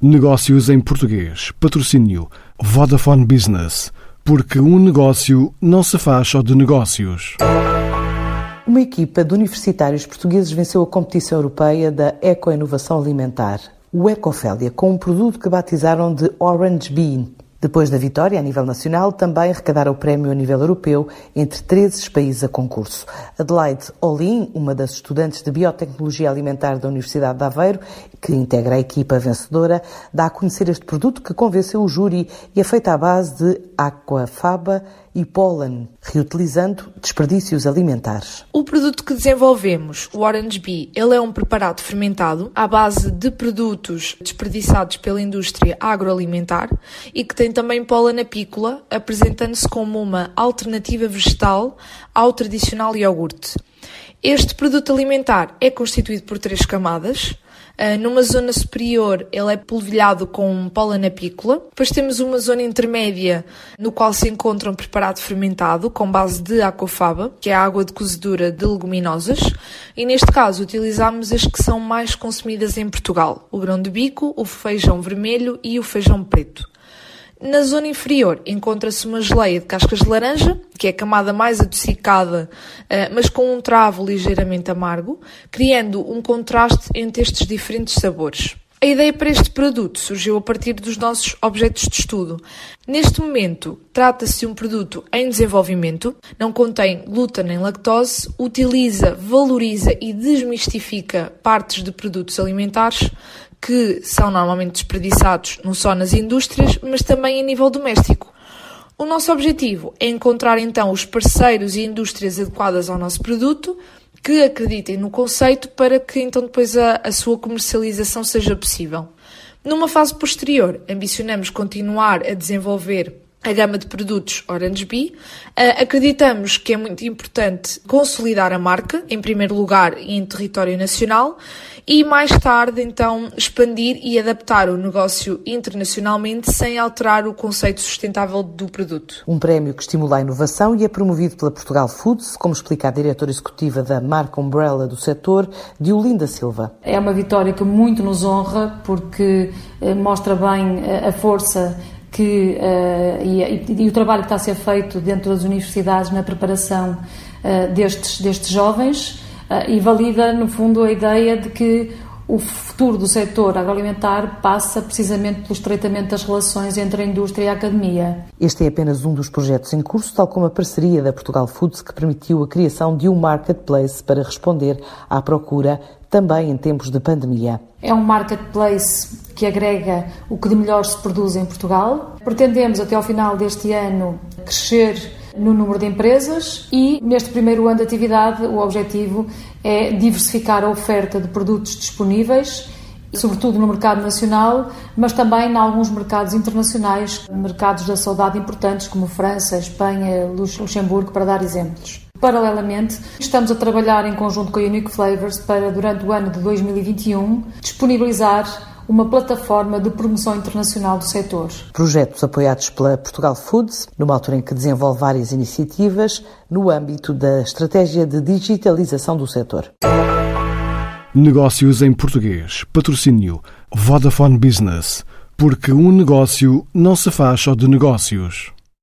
Negócios em português. Patrocínio Vodafone Business. Porque um negócio não se faz só de negócios. Uma equipa de universitários portugueses venceu a competição europeia da ecoinovação alimentar, o Ecofélia, com um produto que batizaram de Orange Bean. Depois da vitória a nível nacional, também arrecadaram o prémio a nível europeu entre 13 países a concurso. Adelaide Olin, uma das estudantes de Biotecnologia Alimentar da Universidade de Aveiro, que integra a equipa vencedora, dá a conhecer este produto que convenceu o júri e é feito à base de aquafaba e pólen, reutilizando desperdícios alimentares. O produto que desenvolvemos, o Orange Bee, ele é um preparado fermentado à base de produtos desperdiçados pela indústria agroalimentar e que tem também pólen apícola, apresentando-se como uma alternativa vegetal ao tradicional iogurte. Este produto alimentar é constituído por três camadas, Uh, numa zona superior, ele é polvilhado com pólen apícola. Depois temos uma zona intermédia, no qual se encontra um preparado fermentado com base de aquafaba, que é a água de cozedura de leguminosas. E neste caso, utilizamos as que são mais consumidas em Portugal: o grão de bico, o feijão vermelho e o feijão preto. Na zona inferior encontra-se uma geleia de cascas de laranja, que é a camada mais adocicada, eh, mas com um travo ligeiramente amargo, criando um contraste entre estes diferentes sabores. A ideia para este produto surgiu a partir dos nossos objetos de estudo. Neste momento, trata-se de um produto em desenvolvimento, não contém glúten nem lactose, utiliza, valoriza e desmistifica partes de produtos alimentares, que são normalmente desperdiçados não só nas indústrias, mas também a nível doméstico. O nosso objetivo é encontrar então os parceiros e indústrias adequadas ao nosso produto, que acreditem no conceito para que então depois a, a sua comercialização seja possível. Numa fase posterior, ambicionamos continuar a desenvolver a gama de produtos Orange Bee. Uh, acreditamos que é muito importante consolidar a marca, em primeiro lugar, em território nacional, e mais tarde, então, expandir e adaptar o negócio internacionalmente sem alterar o conceito sustentável do produto. Um prémio que estimula a inovação e é promovido pela Portugal Foods, como explica a diretora executiva da marca Umbrella do setor, Diolinda Silva. É uma vitória que muito nos honra, porque eh, mostra bem eh, a força que, uh, e, e, o trabalho que está a ser feito dentro das universidades na preparação uh, destes, destes jovens uh, e valida, no fundo, a ideia de que o futuro do setor agroalimentar passa precisamente pelo estreitamento das relações entre a indústria e a academia. Este é apenas um dos projetos em curso, tal como a parceria da Portugal Foods, que permitiu a criação de um marketplace para responder à procura também em tempos de pandemia. É um marketplace que agrega o que de melhor se produz em Portugal. Pretendemos, até ao final deste ano, crescer no número de empresas e, neste primeiro ano de atividade, o objetivo é diversificar a oferta de produtos disponíveis, sobretudo no mercado nacional, mas também em alguns mercados internacionais, mercados da saudade importantes como França, Espanha, Luxemburgo, para dar exemplos. Paralelamente, estamos a trabalhar em conjunto com a Unique Flavors para, durante o ano de 2021, disponibilizar uma plataforma de promoção internacional do setor. Projetos apoiados pela Portugal Foods, numa altura em que desenvolve várias iniciativas no âmbito da estratégia de digitalização do setor. Negócios em português. Patrocínio Vodafone Business. Porque um negócio não se faz só de negócios.